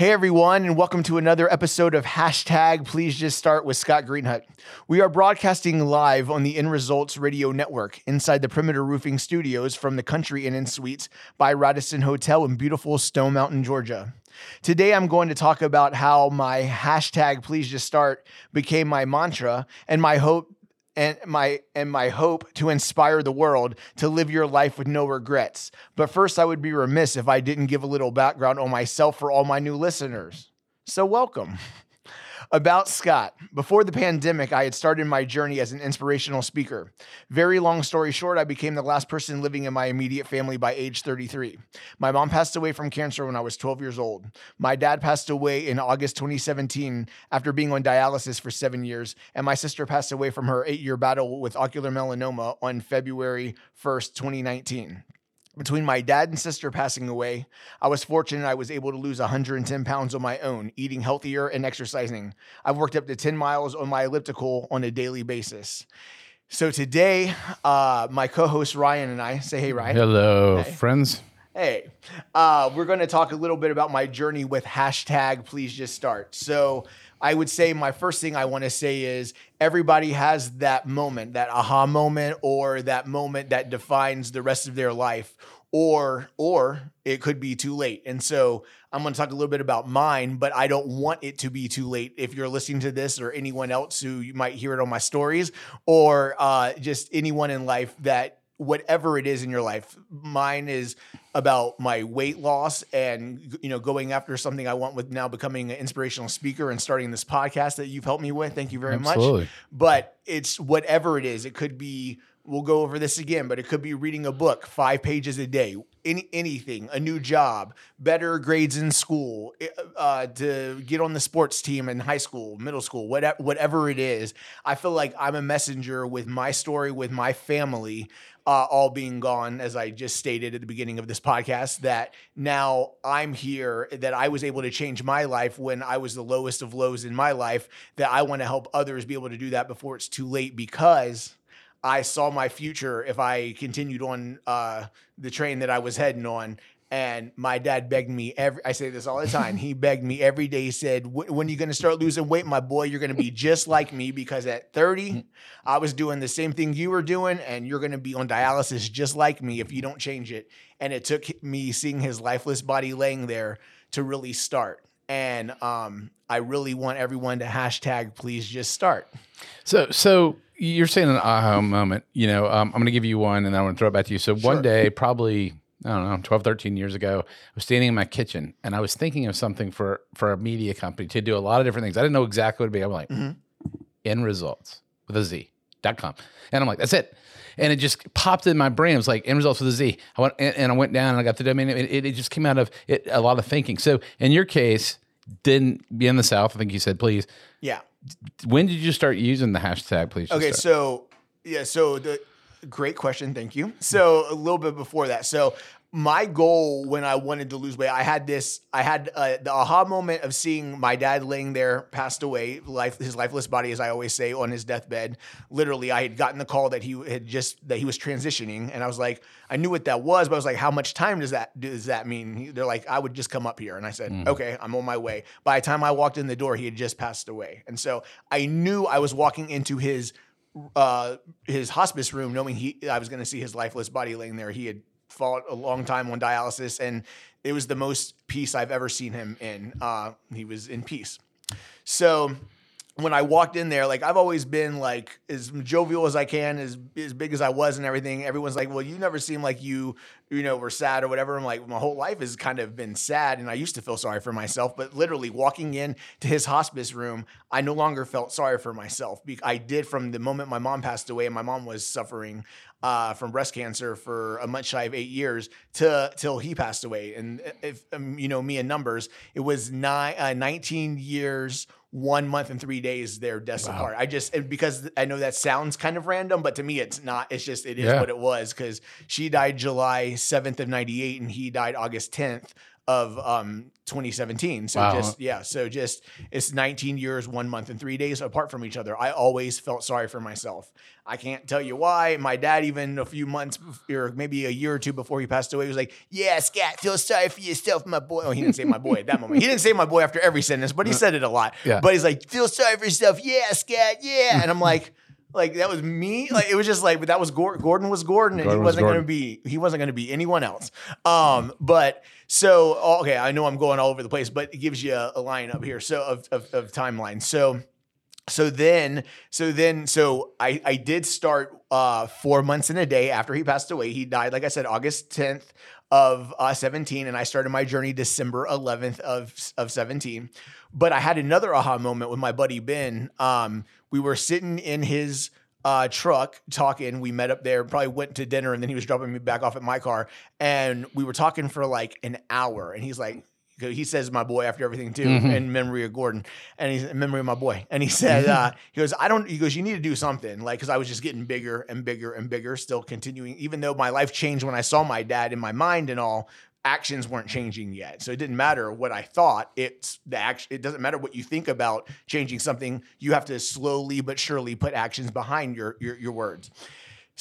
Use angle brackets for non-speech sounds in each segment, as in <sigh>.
Hey everyone, and welcome to another episode of Hashtag Please Just Start with Scott Greenhut. We are broadcasting live on the In Results Radio Network inside the Perimeter Roofing Studios from the Country Inn and Suites by Radisson Hotel in beautiful Stone Mountain, Georgia. Today I'm going to talk about how my hashtag Please Just Start became my mantra and my hope and my and my hope to inspire the world to live your life with no regrets. But first I would be remiss if I didn't give a little background on myself for all my new listeners. So welcome. <laughs> About Scott. Before the pandemic, I had started my journey as an inspirational speaker. Very long story short, I became the last person living in my immediate family by age 33. My mom passed away from cancer when I was 12 years old. My dad passed away in August 2017 after being on dialysis for seven years, and my sister passed away from her eight year battle with ocular melanoma on February 1st, 2019 between my dad and sister passing away, I was fortunate I was able to lose 110 pounds on my own, eating healthier and exercising. I've worked up to 10 miles on my elliptical on a daily basis. So today, uh, my co-host Ryan and I say, "Hey, Ryan." Hello, hey. friends. Hey, uh, we're going to talk a little bit about my journey with hashtag Please Just Start. So I would say my first thing I want to say is everybody has that moment, that aha moment, or that moment that defines the rest of their life, or or it could be too late. And so I'm going to talk a little bit about mine, but I don't want it to be too late. If you're listening to this, or anyone else who you might hear it on my stories, or uh, just anyone in life that whatever it is in your life. Mine is about my weight loss and you know going after something I want with now becoming an inspirational speaker and starting this podcast that you've helped me with. Thank you very Absolutely. much. But it's whatever it is. It could be we'll go over this again, but it could be reading a book, 5 pages a day, any anything, a new job, better grades in school, eh, uh, to get on the sports team in high school, middle school, whatever whatever it is. I feel like I'm a messenger with my story with my family uh, all being gone, as I just stated at the beginning of this podcast, that now I'm here, that I was able to change my life when I was the lowest of lows in my life, that I want to help others be able to do that before it's too late because I saw my future if I continued on uh, the train that I was heading on. And my dad begged me every. I say this all the time. he begged me every day. He said, "When are you going to start losing weight, my boy? You're going to be just like me because at 30, I was doing the same thing you were doing, and you're going to be on dialysis just like me if you don't change it." And it took me seeing his lifeless body laying there to really start. And um, I really want everyone to hashtag please just start. So, so you're saying an aha moment. You know, um, I'm going to give you one, and I want to throw it back to you. So sure. one day, probably I don't know, 12, 13 years ago, I was standing in my kitchen and I was thinking of something for for a media company to do a lot of different things. I didn't know exactly what it'd be. I'm like, mm-hmm. in results with a Z dot com. And I'm like, that's it. And it just popped in my brain. It was like end results with a Z. I went and, and I went down and I got the domain. It, it, it just came out of it, a lot of thinking. So in your case, didn't be in the South. I think you said, please. Yeah. When did you start using the hashtag, please? Okay. So, yeah. So the, Great question. Thank you. So a little bit before that. So my goal when I wanted to lose weight, I had this, I had uh, the aha moment of seeing my dad laying there, passed away, life, his lifeless body, as I always say, on his deathbed. Literally, I had gotten the call that he had just that he was transitioning, and I was like, I knew what that was, but I was like, how much time does that does that mean? They're like, I would just come up here, and I said, mm. okay, I'm on my way. By the time I walked in the door, he had just passed away, and so I knew I was walking into his uh, his hospice room, knowing he I was going to see his lifeless body laying there. He had fought a long time on dialysis, and it was the most peace I've ever seen him in. Uh, he was in peace. So when I walked in there, like I've always been like as jovial as I can, as as big as I was and everything. Everyone's like, "Well, you never seem like you, you know, were sad or whatever." I'm like, my whole life has kind of been sad, and I used to feel sorry for myself. But literally walking in to his hospice room, I no longer felt sorry for myself. I did from the moment my mom passed away, and my mom was suffering uh, from breast cancer for a much shy of eight years to till he passed away. And if um, you know me in numbers, it was nine, uh, 19 years one month and three days they're deaths wow. apart. I just because I know that sounds kind of random, but to me it's not. It's just it is yeah. what it was because she died July seventh of ninety eight and he died August tenth of um 2017. So Wow. just yeah, so just it's 19 years, one month, and three days apart from each other. I always felt sorry for myself. I can't tell you why. My dad, even a few months or maybe a year or two before he passed away, was like, "Yeah, Scat, feel sorry for yourself, my boy." Oh, he didn't say my boy at that moment. He didn't say my boy after every sentence, but he said it a lot. Yeah. But he's like, "Feel sorry for yourself, yeah, Scat, yeah," and I'm like. Like that was me. Like it was just like, but that was Gordon. Gordon was Gordon, and Gordon he was wasn't going to be. He wasn't going to be anyone else. Um, but so oh, okay, I know I'm going all over the place, but it gives you a, a line up here. So of, of of timeline. So so then so then so I I did start uh four months in a day after he passed away. He died, like I said, August 10th of uh 17, and I started my journey December 11th of of 17. But I had another aha moment with my buddy Ben. Um, we were sitting in his uh, truck talking. We met up there, probably went to dinner, and then he was dropping me back off at my car. And we were talking for like an hour. And he's like, he says my boy after everything too, in memory of Gordon, and he's in memory of my boy. And he said, uh, he goes, I don't. He goes, you need to do something, like, because I was just getting bigger and bigger and bigger, still continuing, even though my life changed when I saw my dad in my mind and all. Actions weren't changing yet, so it didn't matter what I thought. It's the action. It doesn't matter what you think about changing something. You have to slowly but surely put actions behind your your, your words.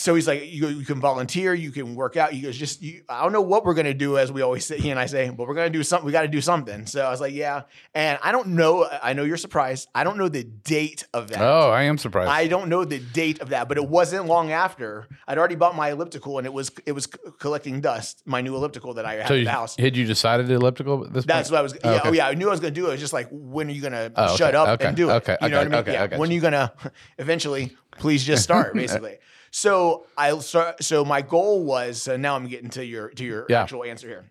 So he's like, you, you can volunteer, you can work out. He goes, just, you, I don't know what we're going to do, as we always say, he and I say, but we're going to do something. We got to do something. So I was like, yeah. And I don't know, I know you're surprised. I don't know the date of that. Oh, I am surprised. I don't know the date of that, but it wasn't long after. I'd already bought my elliptical and it was, it was collecting dust, my new elliptical that I had so you, the house. had you decided the elliptical at this That's point? what I was. Oh, yeah, oh, okay. Oh yeah, I knew I was going to do it. It was just like, when are you going to Oh, okay, shut up okay, and do it? okay, you know okay, what I mean? okay, yeah. When are you going <laughs> to eventually? Please just start, <laughs> basically. So I start. So my goal was. So now I'm getting to your to your Yeah. actual answer here.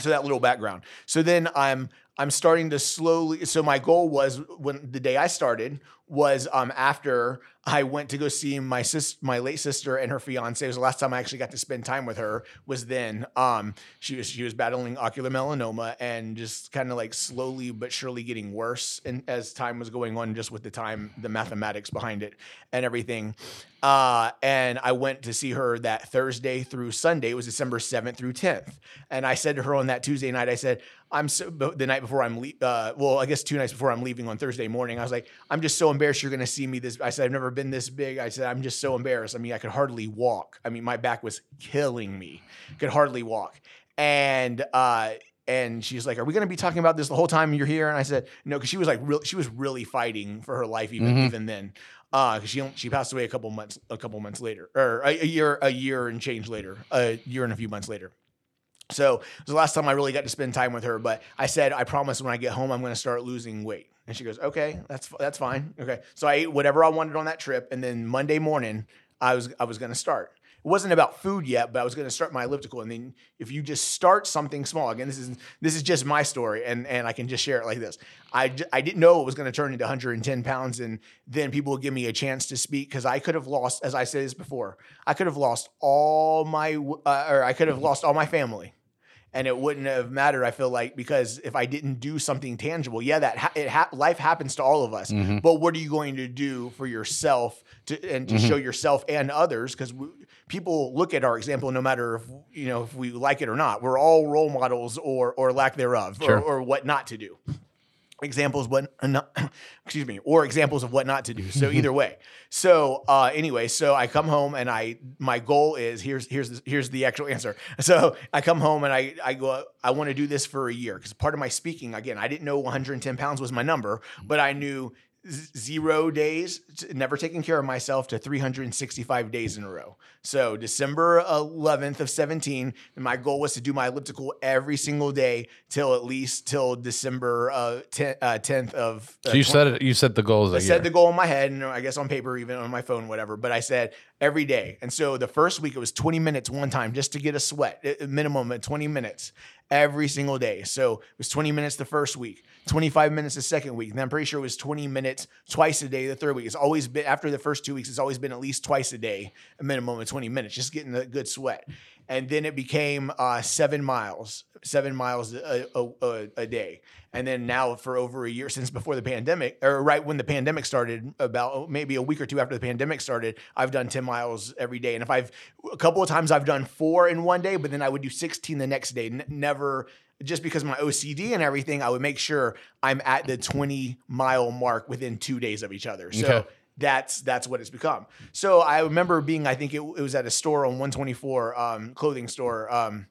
So that little background. So then I'm I'm starting to slowly. So my goal was when the day I started was um after I went to go see my sis my late sister and her fiance. It was the last time I actually got to spend time with her. Was then um she was she was battling ocular melanoma and just kind of like slowly but surely getting worse and as time was going on, just with the time the mathematics behind it and everything. Uh, and I went to see her that Thursday through Sunday. It was December 7th through 10th. And I said to her on that Tuesday night, I said, I'm so, the night before I'm, le- uh, well, I guess two nights before I'm leaving on Thursday morning, I was like, I'm just so embarrassed you're going to see me this. I said, I've never been this big. I said, I'm just so embarrassed. I mean, I could hardly walk. I mean, my back was killing me, could hardly walk. And, uh, and she's like, "Are we going to be talking about this the whole time you're here?" And I said, "No," because she was like, real, she was really fighting for her life even Mhm. even then because she she passed away a couple months a couple months later, or a, a year a year and change later, a year and a few months later. So it was the last time I really got to spend time with her. But I said I promise when I get home I'm going to start losing weight, and she goes, "Okay, that's that's fine. Okay." So I ate whatever I wanted on that trip, and then Monday morning I was I was going to start. It wasn't about food yet, but I was going to start my elliptical. And then if you just start something small, again, this is this is just my story, and and I can just share it like this. I, j- I didn't know it was going to turn into 110 pounds, and then people would give me a chance to speak because I could have lost, as I said this before, I could have lost all my uh, or I could have lost all my family and it wouldn't have mattered. I feel like because if I didn't do something tangible, yeah, that ha- it ha- life happens to all of us. Mhm. But what are you going to do for yourself to and to Mhm. show yourself and others? Because people look at our example, no matter if you know if we like it or not. We're all role models or or lack thereof, Sure. or, or what not to do. Examples what not, <clears throat> excuse me, or examples of what not to do. So <laughs> either way. So uh, anyway, so I come home and I my goal is here's here's the, here's the actual answer. <laughs> So I come home and I I go I want to do this for a year because part of my speaking again I didn't know 110 pounds was my number, but I knew zero days, never taking care of myself to 365 days in a row. So December 11th of 17, and my goal was to do my elliptical every single day till at least till December uh, 10, uh, 10th of. uh, So you 20 set it. You set the goals. I a set the goal in my head, and I guess on paper, even on my phone, whatever. But I said every day, and so the first week it was 20 minutes one time just to get a sweat, a- minimum at 20 minutes every single day. So it was 20 minutes the first week, 25 minutes the second week, and I'm pretty sure it was 20 minutes twice a day the third week. It's always been after the first two weeks. It's always been at least twice a day, a minimum of 20 minutes, just getting a good sweat. And then it became uh, seven miles, seven miles a, a, a, day, and then now for over a year since before the pandemic, or right when the pandemic started, about maybe a week or two after the pandemic started, I've done ten miles every day, and if I've a couple of times I've done four in one day, but then I would do sixteen the next day, N- never just because my OCD and everything, I would make sure I'm at the 20 mile mark within two days of each other. So Okay. That's that's what it's become. So I remember being, I think it, it was at a store on 124, um, clothing store. Um,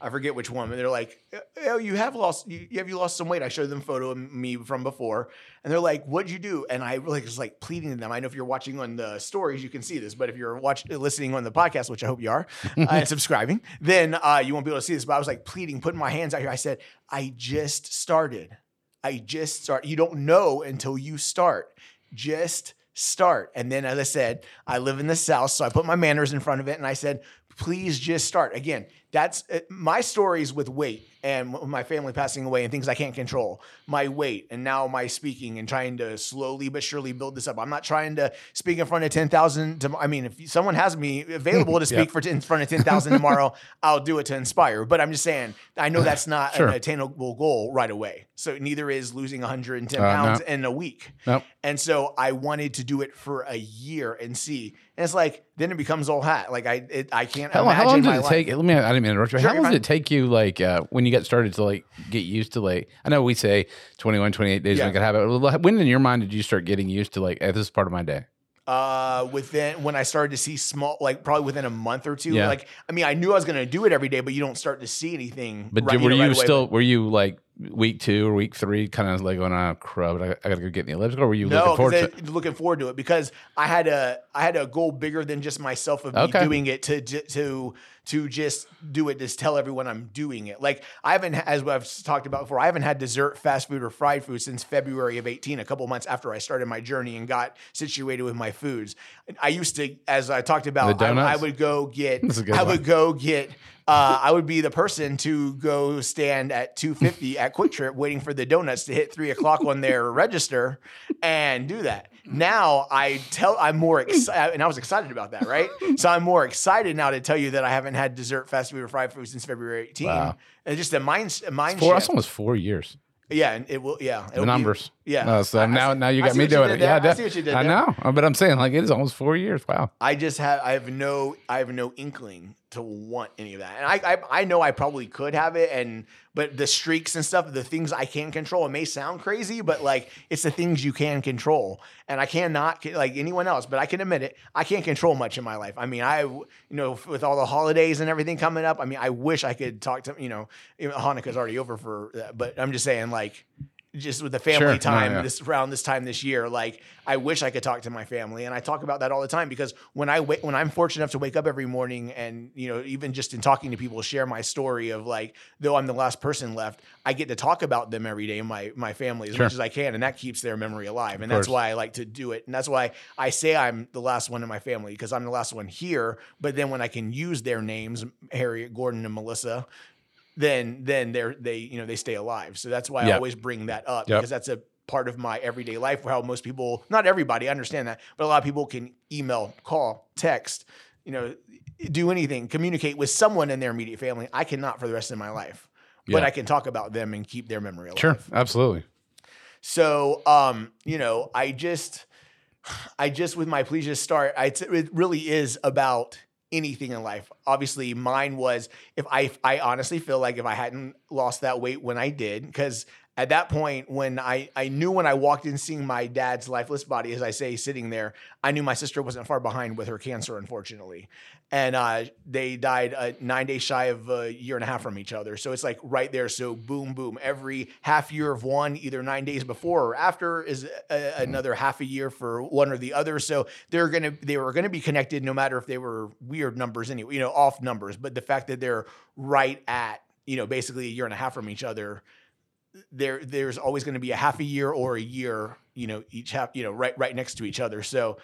I forget which one, but they're like, "Oh, you have lost, you, have you lost some weight?" I showed them a photo of me from before, and they're like, "What'd you do?" And I really was like pleading to them. I know if you're watching on the stories, you can see this, but if you're watching, listening on the podcast, which I hope you are, <laughs> uh, and subscribing, then uh, you won't be able to see this. But I was like pleading, putting my hands out here. I said, "I just started. I just start. You don't know until you start. Just." Start. And then, as I said, I live in the South, so I put my manners in front of it and I said, please just start. Again, that's uh, my stories with weight and my family passing away and things I can't control. My weight and now my speaking and trying to slowly but surely build this up. I'm not trying to speak in front of 10,000. To, I mean, if someone has me available to <laughs> speak for t- in front of 10,000 tomorrow, <laughs> I'll do it to inspire. But I'm just saying, I know that's not Sure. an attainable goal right away. So neither is losing 110 Uh, no. pounds in a week. Nope. And so I wanted to do it for a year and see. And it's like then it becomes old hat. Like I it, I can't How, imagine how long did my it life. take? Let me. I didn't to interrupt you. Sure, how long did it take you, like, uh, when you got started to like get used to like? I know we say 21, 28 days Yeah. make it happen. When in your mind did you start getting used to like, hey, this is part of my day? uh within when I started to see small like probably within a month or two. Yeah. Like I mean I knew I was gonna do it every day, but you don't start to see anything. But right, did- were know, you away, still? but- Were you like week two or week three, kind of like going, "Ah, crud, I, I got to go get in the elliptical"? Or were you no, looking forward to? I- looking forward to it because I had a I had a goal bigger than just myself of me doing it to to to just do it, just tell everyone I'm doing it. Like I haven't, as I've talked about before, I haven't had dessert, fast food, or fried food since February of 18, a couple months after I started my journey and got situated with my foods. I used to, as I talked about, I, I would go get, <laughs> That's a good I one. would go get. Uh, I would be the person to go stand at 250 at QuikTrip waiting for the donuts to hit three o'clock on their <laughs> register and do that. Now I tell I'm more excited, and I was excited about that, right? <laughs> so I'm more excited now to tell you that I haven't had dessert, fast food, or fried food since February 18. Wow. And just a mind, a mind Four, that's almost four years. Yeah, and it will. Yeah, The be- numbers. Yeah. Uh, so I- I now, see- now you got me doing it. there. Yeah, I def- see what you did I there. know, Uh, but I'm saying like it is almost four years. Wow. I just have I have no I have no inkling to want any of that, and I I, I know I probably could have it, and but the streaks and stuff, the things I can control, it may sound crazy, but like it's the things you can control, and I cannot like anyone else, but I can admit it, I can't control much in my life. I mean, I you know with all the holidays and everything coming up, I mean, I wish I could talk to you know Hanukkah's already over for that, but I'm just saying like. Just with the family Sure. No, time yeah. this around this time this year, like I wish I could talk to my family, and I talk about that all the time because when I wait, when I'm fortunate enough to wake up every morning, and you know, even just in talking to people, share my story of like, though I'm the last person left, I get to talk about them every day, my my family as Sure. much as I can, and that keeps their memory alive, and that's why I like to do it, and that's why I say I'm the last one in my family because I'm the last one here. But then when I can use their names, Harriet, Gordon, and Melissa, then then they're they you know they stay alive. So that's why I always bring that up Yep. because that's a part of my everyday life how most people not everybody I understand that but a lot of people can email call text you know do anything communicate with someone in their immediate family i cannot for the rest of my life but Yeah. i can talk about them and keep their memory alive Sure, absolutely. so, um, you know, I just, <sighs> I just with my please just start. I, it really is about anything in life. Obviously, mine was if I, I honestly feel like if I hadn't lost that weight when I did, because at that point when I, I knew when I walked in seeing my dad's lifeless body, as I say, sitting there, I knew my sister wasn't far behind with her cancer, unfortunately. And uh, they died uh, nine days shy of a year and a half from each other. So it's like right there. So boom, boom. Every half year of one, either nine days before or after, is a, another half a year for one or the other. So they're gonna they were gonna be connected no matter if they were weird numbers anyway, you know, off numbers. But the fact that they're right at you know basically a year and a half from each other there there's always going to be a half a year or a year you know each half you know right right next to each other so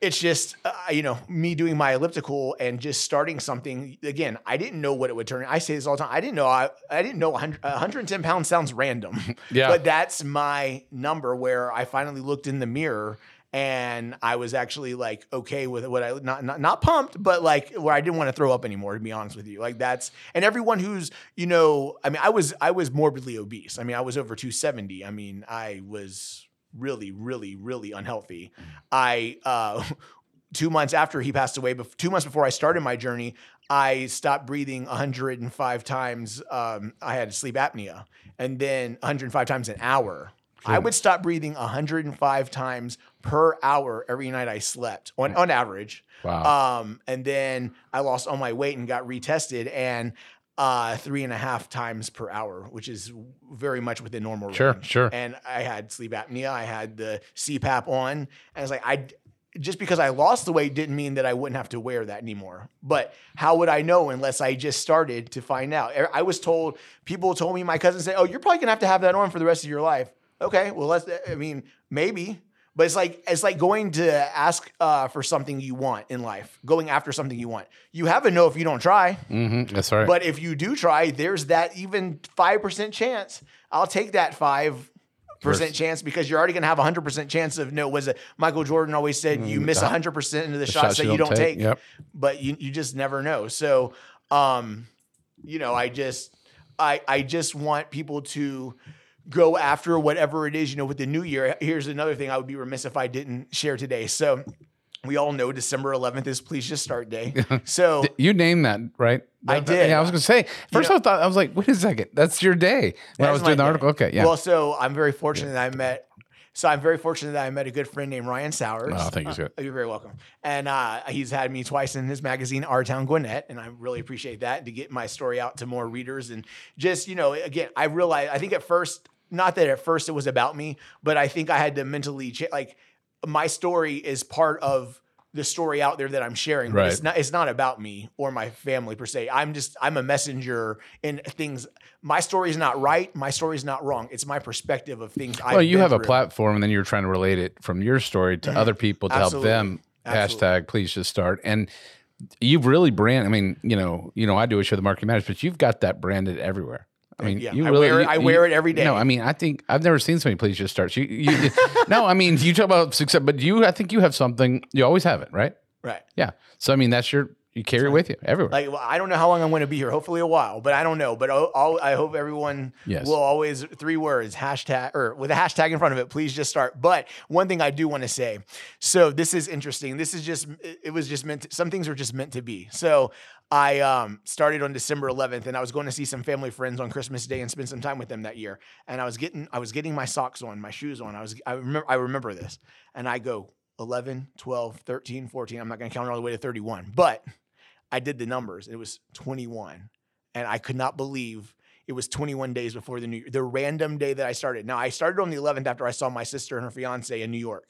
it's just uh, you know me doing my elliptical and just starting something again i didn't know what it would turn i say this all the time i didn't know i, I didn't know 100, 110 pounds sounds random Yeah. <laughs> but that's my number where i finally looked in the mirror and I was actually like okay with what I not not, not pumped, but like where I didn't want to throw up anymore. To be honest with you, like that's and everyone who's you know, I mean, I was I was morbidly obese. I mean, I was over 270. I mean, I was really, really, really unhealthy. I uh, <laughs> two months after he passed away, two months before I started my journey, I stopped breathing 105 times. Um, I had sleep apnea, and then 105 times an hour. I would stop breathing 105 times per hour every night I slept on, on average. Wow. Um, and then I lost all my weight and got retested and uh, three and a half times per hour, which is very much within normal Sure, range. sure. And I had sleep apnea. I had the CPAP on. And I was like, I just because I lost the weight didn't mean that I wouldn't have to wear that anymore. But how would I know unless I just started to find out? I was told, people told me, my cousin said, Oh, you're probably gonna have to have that on for the rest of your life. Okay, well, let's, I mean, maybe. But it's like it's like going to ask uh, for something you want in life, going after something you want. You have a no if you don't try. hmm That's right. But if you do try, there's that even five percent chance. I'll take that five percent chance because you're already gonna have a hundred percent chance of no. Was it Michael Jordan always said you miss a hundred percent into the, shots that you don't take, Yep. but you you just never know. So, um, you know, I just I I just want people to go after whatever it is. You know, with the new year. Here's another thing I would be remiss if I didn't share today. So. We all know December 11th is Please Just Start Day. <laughs> So You named that, right? I did. Yeah, I was going to say. First, know- I thought I was like, "Wait a second, that's your day." When I was doing the day. article, okay, yeah. Well, so I'm very fortunate that I met. So I'm very fortunate that I met a good friend named Ryan Sowers. Oh, thank you. Uh, you're very welcome. And uh, he's had me twice in his magazine, Our Town Gwinnett, and I really appreciate that to get my story out to more readers. And just you know, again, I realized I think at first, not that at first it was about me, but I think I had to mentally cha- like my story is part of the story out there that I'm sharing. But it's Right. not it's not about me or my family per se. I'm just I'm a messenger in things. My story is not right. My story is not wrong. It's my perspective of things. well, you have a platform, and then you're trying to relate it from your story to other people to Mm-hmm. Absolutely. help them. Absolutely. Hashtag Please just start. And you've really brand. I mean, you know, you know, I do a show, the marketing matters, but you've got that branded everywhere. I mean, Yeah, you I really, wear it- I wear you- it every day. No, I mean, I think I've never seen somebody please just start. You, you, <laughs> no, I mean, you talk about success, but you, I think you have something. You always have it, right? right. Yeah. So I mean, that's your you carry it with you everywhere. Like well, I don't know how long I'm going to be here. Hopefully a while, but I don't know. But I'll, I'll, I hope everyone Yes. will always three words hashtag or with a hashtag in front of it. Please just start. But one thing I do want to say. So this is interesting. This is just it was just meant. To, some things are just meant to be. So I um, started on December 11th, and I was going to see some family friends on Christmas Day and spend some time with them that year. And I was getting I was getting my socks on, my shoes on. I was I remember I remember this, and I go 11, 12, 13, 14. I'm not going to count all the way to 31, but I did the numbers. It was 21. And I could not believe it was 21 days before the new year, the random day that I started. Now I started on the 11th after I saw my sister and her fiance in New York.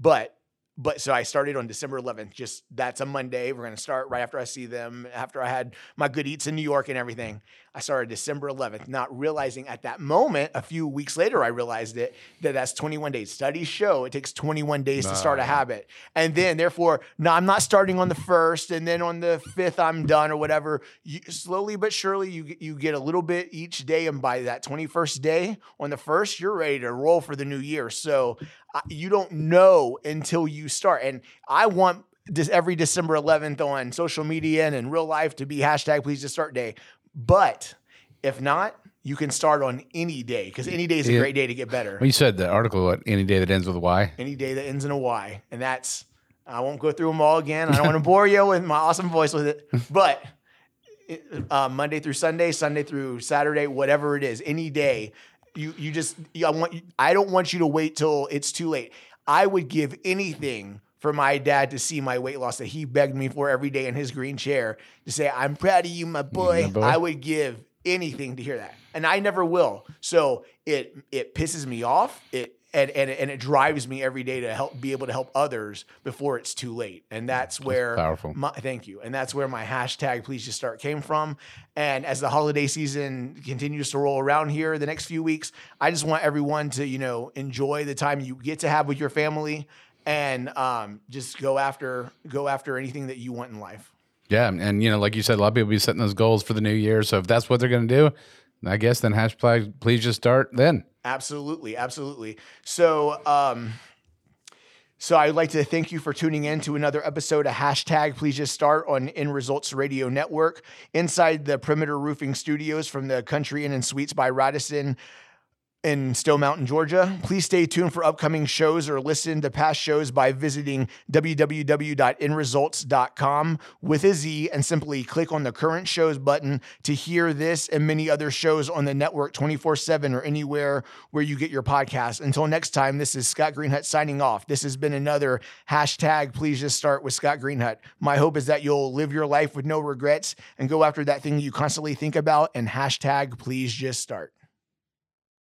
But but so I started on December 11th. Just that's a Monday. We're gonna start right after I see them. After I had my good eats in New York and everything, I started December 11th. Not realizing at that moment, a few weeks later, I realized it that that's 21 days. Studies show it takes 21 days to start a habit, and then therefore, no, I'm not starting on the first, and then on the fifth, I'm done or whatever. You, slowly but surely, you get- you get a little bit each day, and by that 21st day, on the first, you're ready to roll for the new year. So you don't know until you start. And I want this every December 11th on social media and in real life to be hashtag please just start day. But if not, you can start on any day because any day is a great day to get better. Well, you said the article, what, any day that ends with a Y? Any day that ends in a Y. And that's, I won't go through them all again. I don't want to bore you with my awesome voice with it. <laughs> But uh, Monday through Sunday, Sunday through Saturday, whatever it is, any day, you you just you, I want you- I don't want you to wait till it's too late. I would give anything for my dad to see my weight loss that he begged me for every day in his green chair to say I'm proud of you, my boy. my boy. I would give anything to hear that, and I never will. So it it pisses me off. It and, and, and it drives me every day to help be able to help others before it's too late. And that's where powerful. my, thank you. And that's where my hashtag please just start came from. And as the holiday season continues to roll around here the next few weeks, I just want everyone to, you know, enjoy the time you get to have with your family and um, just go after go after anything that you want in life. Yeah, and, and you know, like you said, a lot of people be setting those goals for the new year. So if that's what they're going to do, I guess then hashtag please just start then. Absolutely, absolutely. So, um, So I'd like to thank you for tuning in to another episode of Hashtag Please Just Start on In Results Radio Network inside the Perimeter Roofing Studios from the Country Inn and Suites by Radisson in Stone Mountain, Georgia. Please stay tuned for upcoming shows or listen to past shows by visiting www.inresults.com with a Z and simply click on the current shows button to hear this and many other shows on the network 24 7 or anywhere where you get your podcast. Until next time, this is Scott Greenhut signing off. This has been another hashtag Please Just Start with Scott Greenhut. My hope is that you'll live your life with no regrets and go after that thing you constantly think about and hashtag Please Just Start.